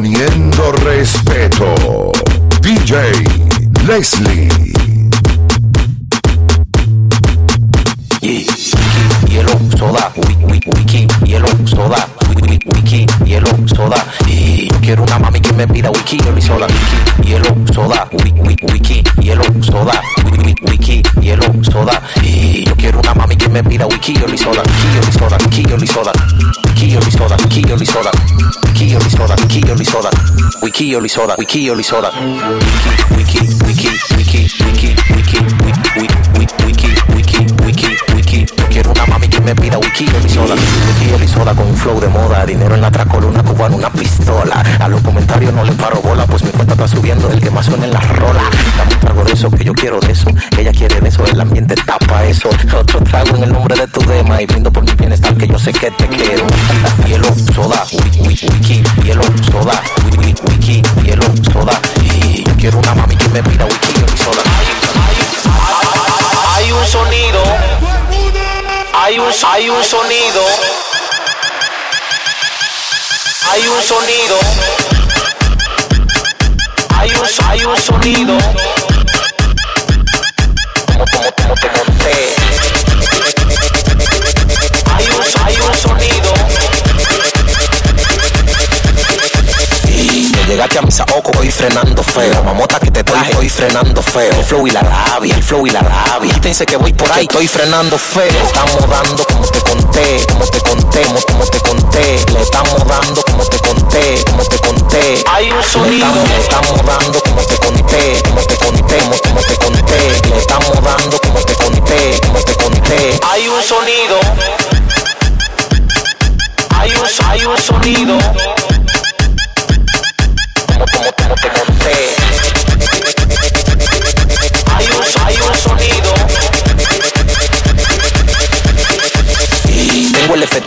imponiendo respeto. DJ Leslie. hielo, soda, wiki, hielo, soda, wiki, hielo, soda. Y yo quiero una mami que me pida wiki, hielo soda, wiki, hielo, soda, wiki, hielo, soda, wiki, hielo, soda. Y yo quiero una mami que me pida wiki, hielo soda, wiki, hielo soda, wiki, hielo soda, wiki, hielo soda, wiki, hielo soda, wiki, hielo soda, wiki, hielo soda, wiki, hielo soda, wiki, hielo soda, wiki, wiki, wiki, wiki, wiki, wiki, wiki, wiki, wiki, wiki, me pida wiki, hielo soda, wiki, hielo soda con un flow de moda, dinero en la tracola, una cubana, una pistola. A los comentarios no le paro bola, pues mi cuenta está subiendo, el que más suena en la rola. Dame un trago de eso, que yo quiero de eso, ella quiere de eso, el ambiente tapa eso. Otro trago en el nombre de tu dema y brindo por mi bienestar, que yo sé que te quiero. Hielo, soda, wiki, wiki, hielo, soda, wiki, wiki, hielo, soda. Y yo quiero una mami que me pida wiki, soda. Hay un sonido. Hay un, hay un sonido. Hay un sonido. Hay un, hay un sonido. Llegaste a mi saoco, voy frenando feo. Mamota que te traje, estoy frenando feo. El flow y la rabia, el flow y la rabia. Quítense que voy por ahí, estoy frenando feo. Le estamos dando como te conté, como te conté, como, te conté. Le estamos dando como te conté, como te conté. Hay un sonido. le estamos dando como te conté, como te conté, como, como te conté. Le estamos dando como te conté, como te conté. Hay un sonido. Hay un, hay un sonido.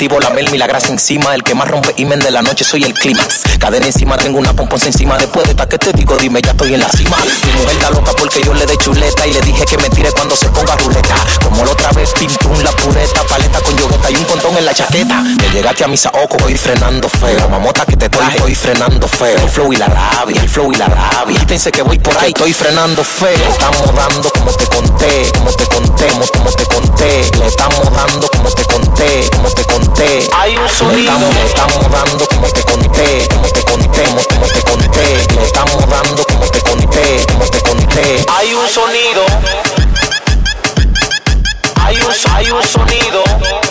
activo la y la grasa encima. El que más rompe imen de la noche soy el clímax. Cadena encima, tengo una pomposa encima. Después de esta que te digo, dime, ya estoy en la cima. Mi mujer está loca porque yo le dé chuleta y le dije que me tire cuando se ponga ruleta. Como la otra vez, pum, la pureta, paleta con yogueta y un contón en la chaqueta. Me llegaste a mi saoco, voy frenando feo. Mamota que te traje, estoy frenando feo. El flow y la rabia, el flow y la rabia. Quítense que voy por ahí, estoy frenando feo. Estamos dando como te conté, como te conté, como, como te conté. Le estamos dando como te conté, como te conté. Hay un sonido. le estamos dando como te conté, como te conté, como, te conté. Le estamos dando como te conté, como te conté. Hay un sonido. Hay un, hay un sonido.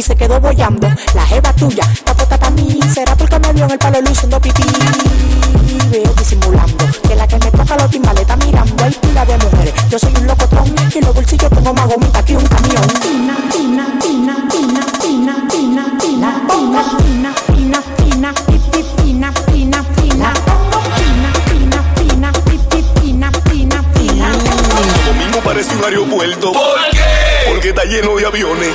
Y se quedó bollando. La jeva tuya, la puta para mí. Será porque me vio en el palo luciendo pipí. Veo disimulando que la que me toca los timbales está mirando. Hay pila de mujeres, yo soy un locotón. Y en los bolsillos tengo más gomita que un camión. Pina, pina, pina, pina, pina, pina, pina, pongo pina, pina, pina, pipi, pina, pina, pina, pongo pina, pina, pina, pipi, pina, pina, pina. Domingo parece un aeropuerto. ¿Por qué? Porque está lleno de aviones.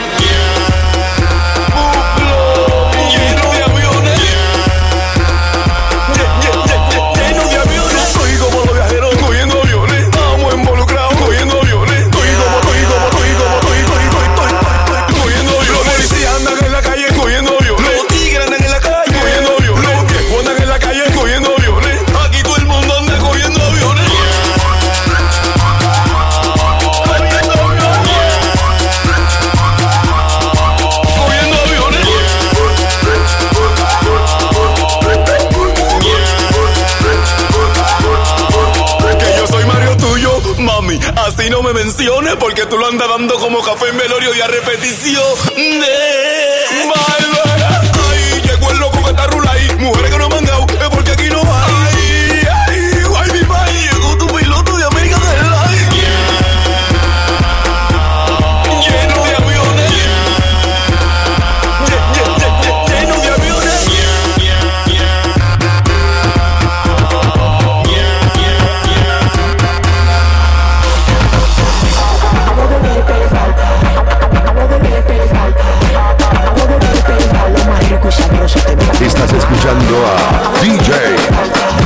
como café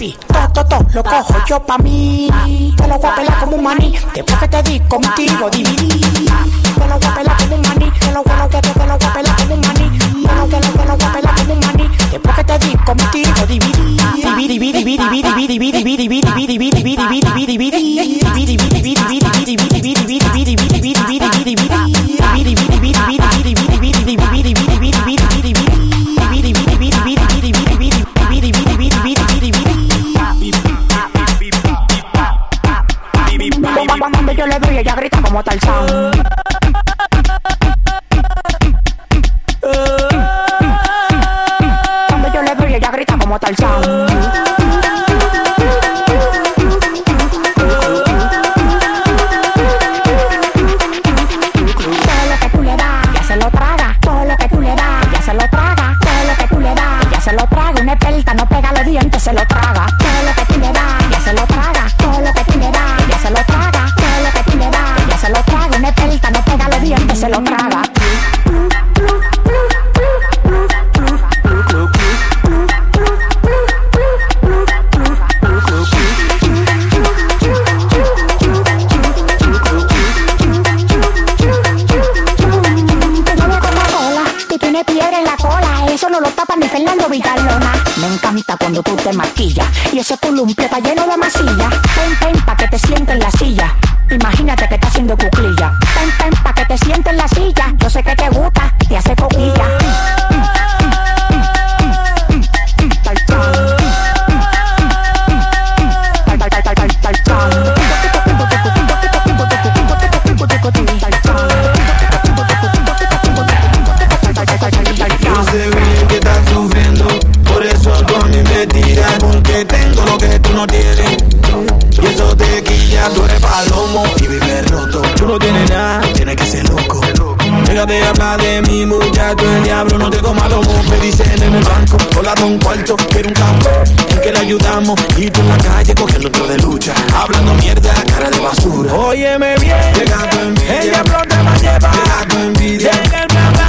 pipí, to, to, to, lo cojo yo pa' mí. Te lo voy a pelar como un maní, después que te di contigo dividí. Te lo voy a pelar como un maní, te lo, te te lo, te lo voy a pelar como un maní. Te lo, te lo, te lo voy a pelar como un maní, después que te di contigo dividí. Dividi, dividi, dividi, dividi, dividi, dividi, dividi, dividi, dividi, dividi, dividi, dividi, dividi, dividi, dividi, dividi, columpio está lleno de masilla. De mi muchacho, el diablo no te coma lomo. Me dicen en el banco, hola don cuarto, quiero un café, en que le ayudamos. Y tú en la calle cogiendo otro de lucha, hablando mierda, cara de basura. Óyeme bien, llega tu envidia, el diablo te va a llevar. Llega tu envidia, llega el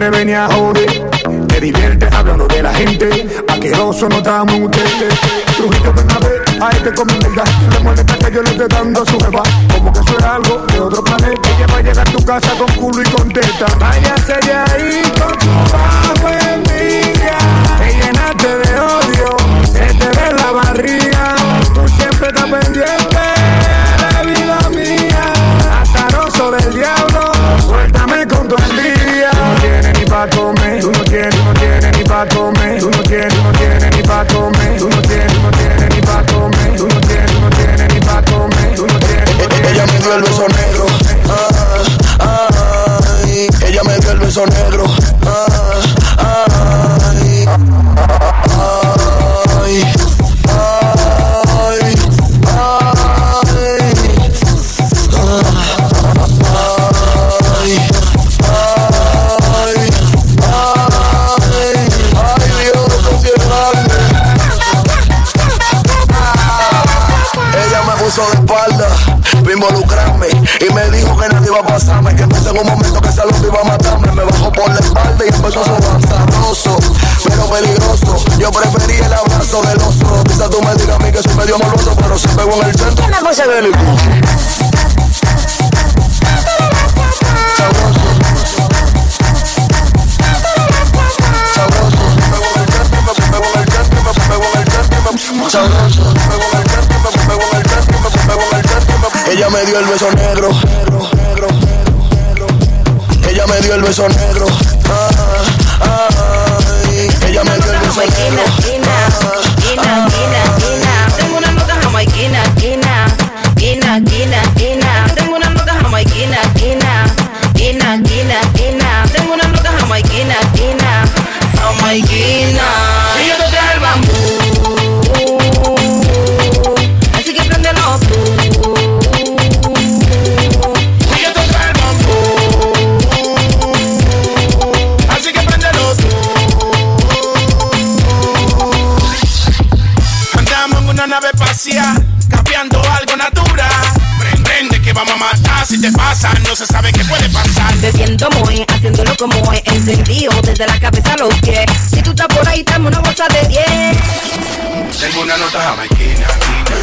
quieres venir a joder. Te diviertes hablando de la gente. Aqueroso no estamos ustedes. Trujillo ven a ver a este mierda. Le molesta que yo le esté dando su jeva. Como que eso es algo de otro planeta. Ella va a llegar a tu casa con culo y con teta. Váyase de ahí con tu bajo envidia. Te llenaste de odio. Se te ve la barriga. Iba a matarme. Me bajó por la espalda y empezó a sobar sabroso, pero peligroso. Yo preferí el abrazo del oso. Quizás tú me digas a mí que soy medio morboso, pero se pegó en el centro. Una cosa bélico. Sabroso. Sabroso. Me pegó en el centro, me pegó en el centro, me pegó en el centro, me pegó en el centro, me pegó en el centro, dio el beso negro. El beso negro. Ah, ay, ella me dio el beso negro. Tengo una nota jamaiquina, quina, quina, como es encendido desde la cabeza a los pies. Si tú estás por ahí, dame una bolsa de 10. Tengo una nota jamaiquina, quina,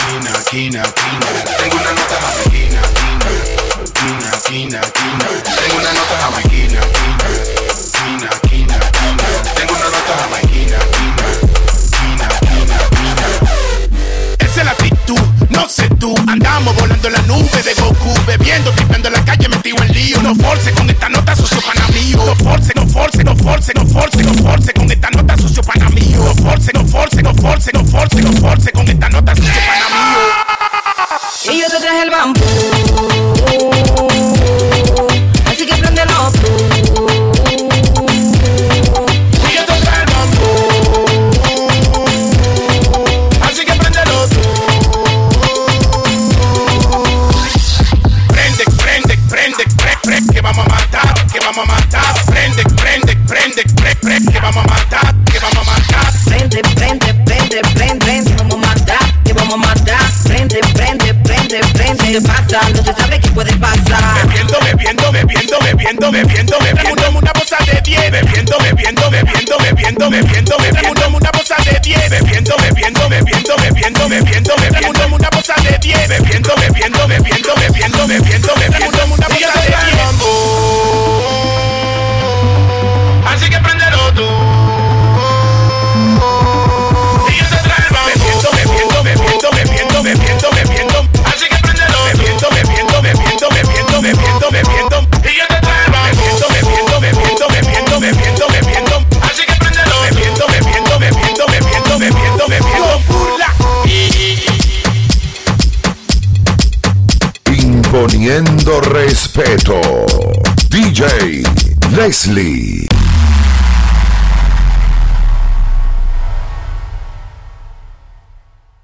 quina, quina, quina. Tengo una nota jamaiquina, quina, quina, quina, quina. Tengo una nota jamaiquina, quina, quina, quina, quina. Tengo una nota jamaiquina, quina, quina. Esa es la actitud, no sé tú. Andamos volando en la nube de Goku, bebiendo, tripeando en la calle, metido en lío. No force con esta nota. No force, no force, no force, bebiendo, bebiendo, bebiendo, bebiendo, una bolsa de 10. Bebiendo, bebiendo, bebiendo, bebiendo, bebiendo, bebiendo, una bolsa de 10. Bebiendo, bebiendo, bebiendo, bebiendo, bebiendo, bebiendo, una bolsa de 10. Así que préndelo tú. Y yo te el bambú. Bebiendo, bebiendo, bebiendo, bebiendo, bebiendo. Así que préndelo. Bebiendo, bebiendo, bebiendo, bebiendo, bebiendo, bebiendo. Y yo te Imponiendo respeto. DJ Leslie.